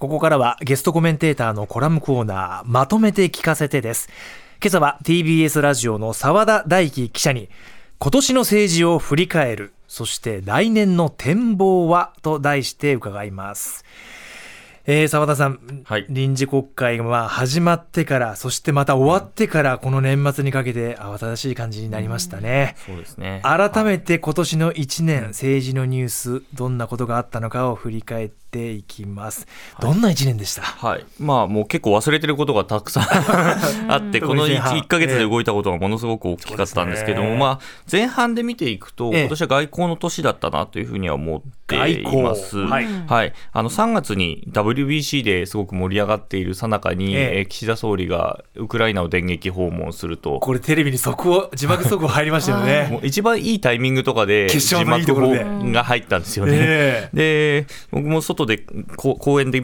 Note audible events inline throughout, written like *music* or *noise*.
ここからはゲストコメンテーターのコラムコーナーまとめて聞かせてです。今朝は TBS ラジオの澤田大樹記者に今年の政治を振り返るそして来年の展望はと題して伺います。えー、澤田さん、はい、臨時国会がまあ始まってから、そしてまた終わってから、この年末にかけて慌ただしい感じになりましたね。そうですね。改めて今年の1年、政治のニュース、どんなことがあったのかを振り返っていきます。どんな1年でした、はい、まあ、もう結構忘れてることがたくさん *laughs* あって、この 1, 1ヶ月で動いたことがものすごく大きかったんですけども、えー、まあ、前半で見ていくと、今年は外交の年だったなというふうには思っています。はい、はい、あの3月に WBC ですごく盛り上がっているさなかに、ええ、岸田総理がウクライナを電撃訪問すると。これテレビに速報字幕速報入りましたよね。もう一番いいタイミングとかで字幕が入ったんですよね、え。で僕も外で公園で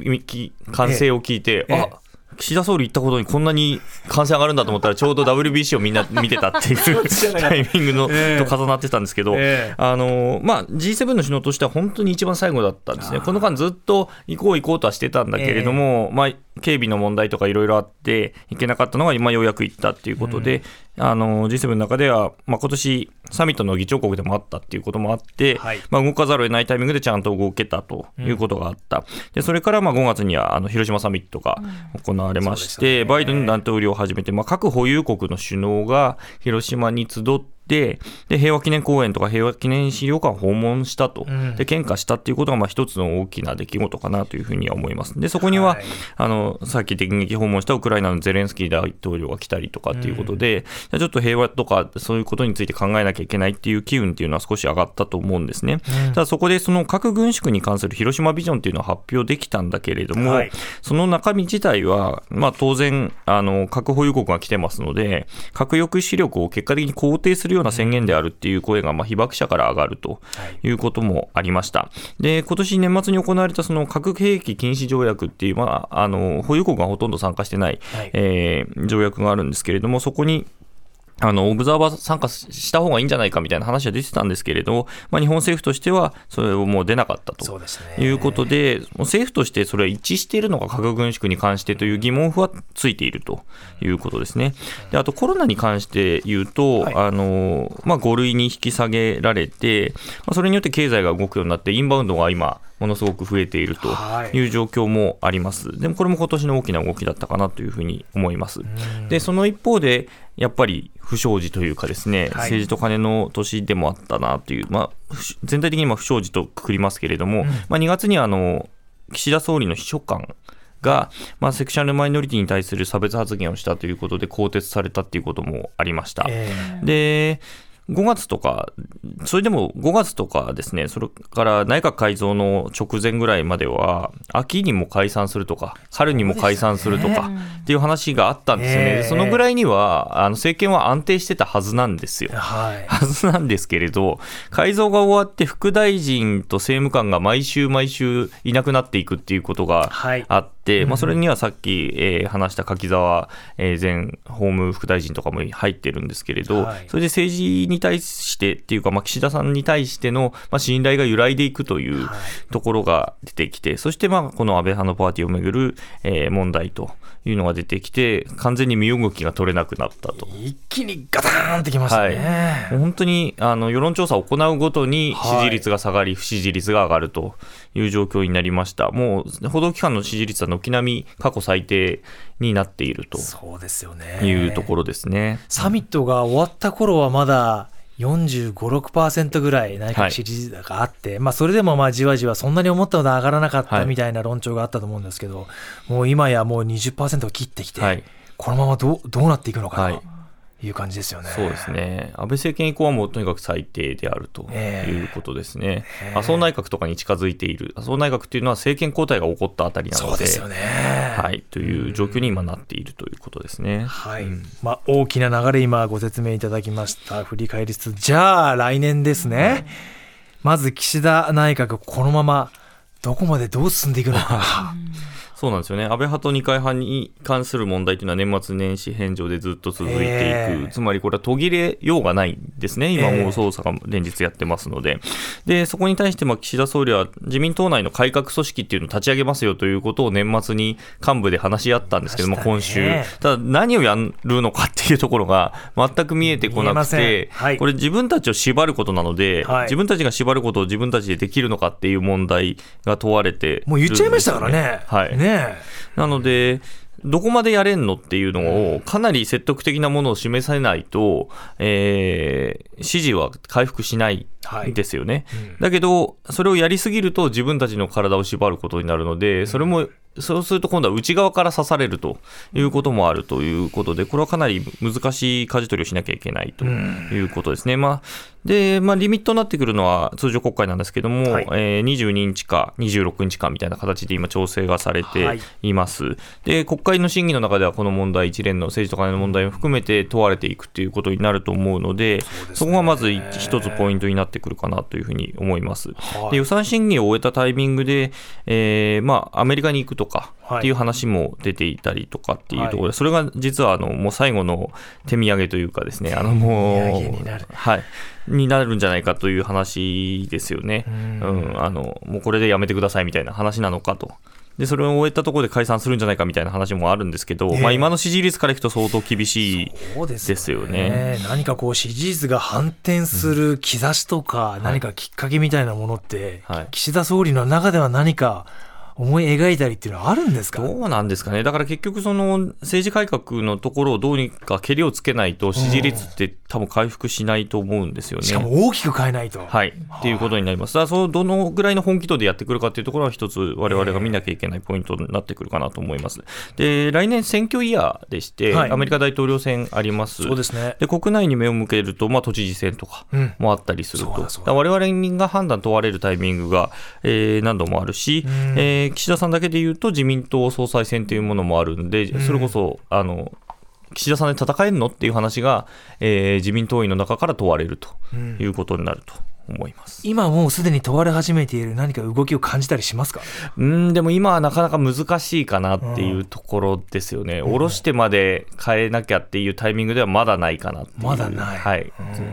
歓声を聞いて、あ岸田総理行ったことにこんなに歓声上がるんだと思ったら、ちょうど WBC をみんな *laughs* 見てたっていうタイミングの、と重なってたんですけど、あのまあ、G7 の首脳としては本当に一番最後だったんですね、この間ずっと行こう行こうとはしてたんだけれども、まあ、警備の問題とかいろいろあって、行けなかったのが今ようやく行ったっていうことで、あの G7 の中では、まあ今年サミットの議長国でもあったっていうこともあって、はい、まあ、動かざるを得ないタイミングでちゃんと動けたということがあった、うん、でそれからまあ5月にはあの広島サミットが行われまして、うんね、バイデン大統領をはじめて、まあ、核保有国の首脳が広島に集ってで平和記念公園とか平和記念資料館を訪問したと、で献花したっていうことがまあ一つの大きな出来事かなというふうには思います。でそこには、はい、あのさっき電撃訪問したウクライナのゼレンスキー大統領が来たりとかっていうことで、うん、ちょっと平和とかそういうことについて考えなきゃいけないっていう機運っていうのは少し上がったと思うんですね。うん、ただそこでその核軍縮に関する広島ビジョンっていうのは発表できたんだけれども、はい、その中身自体は、まあ、当然あの核保有国が来てますので核抑止力を結果的に肯定するような宣言であるっていう声がまあ被爆者から上がるということもありました。で、今年年末に行われたその核兵器禁止条約っていう、まあ、あの保有国がほとんど参加してない、はい、えー、条約があるんですけれども、そこにあの、オブザーバー参加した方がいいんじゃないかみたいな話は出てたんですけれど、まあ、日本政府としてはそれをもう出なかったと。いうことで、で政府としてそれは一致しているのか、核軍縮に関してという疑問符はついていると。いうことですね。であと、コロナに関して言うと、はい、あのまあ、5類に引き下げられて、まあ、それによって経済が動くようになって、インバウンドが今、ものすごく増えているという状況もあります。でもこれも今年の大きな動きだったかなというふうに思います。で、その一方で、やっぱり不祥事というかですね、はい、政治と金の年でもあったなという、まあ、全体的に不祥事とくくりますけれども、うん、まあ、2月にあの岸田総理の秘書官が、まあ、セクシャルマイノリティに対する差別発言をしたということで更迭されたということもありました。えー、で5月とか、それでも5月とかですね、それから内閣改造の直前ぐらいまでは、秋にも解散するとか、春にも解散するとかっていう話があったんですよね。そのぐらいには、あの政権は安定してたはずなんですよ。はい、はずなんですけれど、改造が終わって副大臣と政務官が毎週毎週いなくなっていくっていうことがあって、はい、まあ、それにはさっき、えー、話した柿沢、えー、前法務副大臣とかも入ってるんですけれど、はい、それで政治にに対してっていうか、まあ、岸田さんに対しての、まあ、信頼が揺らいでいくというところが出てきて、はい、そしてまあこの安倍派のパーティーをめぐる、えー、問題というのが出てきて、完全に身動きが取れなくなったと。一気にガターンってきましたね。はい、本当にあの世論調査を行うごとに支持率が下がり、不支持率が上がるという状況になりました。もう報道機関の支持率は軒並み過去最低になっているとそうですよねいうところですね。サミットが終わった頃はまだ45、6%ぐらい内閣支持率があって、はい、まあそれでもまあじわじわそんなに思ったほど上がらなかったみたいな論調があったと思うんですけど、はい、もう今やもう20%を切ってきて、はい、このままどうどうなっていくのかな。いう感じですよね。そうですね。安倍政権以降はもうとにかく最低であるということですね。えー、麻生内閣とかに近づいている。麻生内閣っていうのは政権交代が起こったあたりなので、そうですよね。はい、という状況に今なっているということですね。はい。うん、まあ大きな流れ今ご説明いただきました。振り返りつつ、じゃあ来年ですね。まず岸田内閣このままどこまでどう進んでいくのか。*laughs* そうなんですよね。安倍派と二階派に関する問題というのは年末年始返上でずっと続いていく、えー、つまりこれは途切れようがないんですね。今もう捜査が連日やってますので、えー、でそこに対してま岸田総理は自民党内の改革組織っていうのを立ち上げますよということを年末に幹部で話し合ったんですけども、今週。ただ何をやるのかっていうところが全く見えてこなくて、はい、これ自分たちを縛ることなので、はい、自分たちが縛ることを自分たちでできるのかっていう問題が問われて、ね、もう言っちゃいましたからね。はい、ねなのでどこまでやれんのっていうのを、かなり説得的なものを示さないと、えー、支持は回復しないですよね、はいうん、だけど、それをやりすぎると自分たちの体を縛ることになるので、それもそうすると今度は内側から刺されるということもあるということで、これはかなり難しい舵取りをしなきゃいけないということですね。まあで、まあ、リミットになってくるのは通常国会なんですけども、はい、えー、22日か26日かみたいな形で今、調整がされてい。ます、はい、で国会の審議の中では、この問題、一連の政治と金の問題を含めて問われていくということになると思うので、そこがまず一つポイントになってくるかなというふうに思います。はい、で予算審議を終えたタイミングで、えーまあ、アメリカに行くとかっていう話も出ていたりとかっていうところで、それが実はあのもう最後の手土産というかですね、あのもう、はい。になるんじゃないかという話ですよね。うん、あのもうこれでやめてくださいみたいな話なのかと。でそれを終えたところで解散するんじゃないかみたいな話もあるんですけど、えー、まあ、今の支持率からいくと相当厳しいですよね、ね、何かこう支持率が反転する兆しとか、何かきっかけみたいなものって、はい、岸田総理の中では何か思い描いたりっていうのはあるんですか？どうなんですかね、だから結局、その政治改革のところをどうにかけりをつけないと、支持率って多分回復しないと思うんですよね。しかも大きく変えないと。はい、っていうことになります。だからそのどのぐらいの本気度でやってくるかっていうところは、一つ、われわれが見なきゃいけないポイントになってくるかなと思います。で、来年、選挙イヤーでして、はい、アメリカ大統領選あります。そうですね。で、国内に目を向けると、まあ、都知事選とかもあったりすると。われわれが判断問われるタイミングが、えー、何度もあるし、えー、岸田さんだけでいうと自民党総裁選というものもあるんで、それこそ、あの岸田さんで戦えるのっていう話が、えー、自民党員の中から問われるということになると。思います。今もうすでに問われ始めている何か動きを感じたりしますか？うんでも今はなかなか難しいかなっていうところですよね、うん、下ろしてまで変えなきゃっていうタイミングではまだないかなまだない、はい、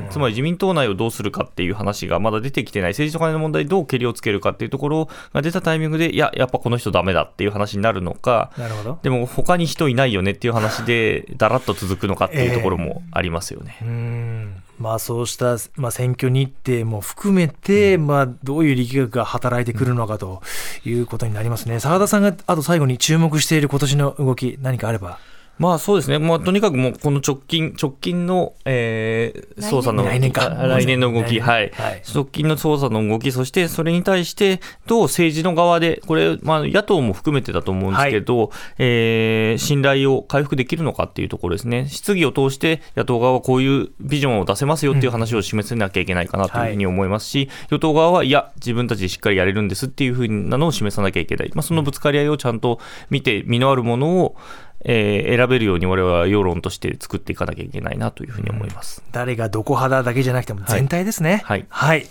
つまり自民党内をどうするかっていう話がまだ出てきてない。政治と金の問題どうけりをつけるかっていうところが出たタイミングでいややっぱこの人だめだっていう話になるのか。なるほど。でも他に人いないよねっていう話でだらっと続くのかっていうところもありますよね。えーまあ、そうした、まあ、選挙日程も含めて、まあ、どういう力学が働いてくるのかということになりますね。澤田さんがあと最後に注目している今年の動き、何かあれば。まあそうですね、まあ、とにかくもうこの直近直近の、えー、捜査の来年か。来年の動き、はい、はい、直近の捜査の動き、そしてそれに対してどう政治の側で、これ、まあ、野党も含めてだと思うんですけど、はい、えー、信頼を回復できるのかっていうところですね、質疑を通して野党側はこういうビジョンを出せますよっていう話を示せなきゃいけないかなというふうに思いますし、与党側はいや、自分たちでしっかりやれるんですっていうふうなのを示さなきゃいけない、まあ、そのぶつかり合いをちゃんと見て、実のあるものをえー、選べるように我々は世論として作っていかなきゃいけないなというふうに思います、うん、誰がどこ肌だけじゃなくても全体ですね。はい、はい、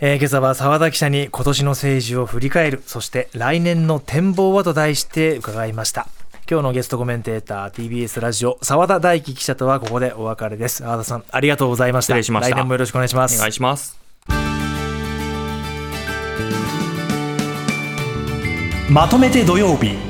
えー、今朝は澤田記者に今年の政治を振り返る。そして来年の展望はと題して伺いました。今日のゲストコメンテーター TBS ラジオ澤田大樹記者とはここでお別れです。澤田さんありがとうございました。来年もよろしくお願いします。お願いします。まとめて土曜日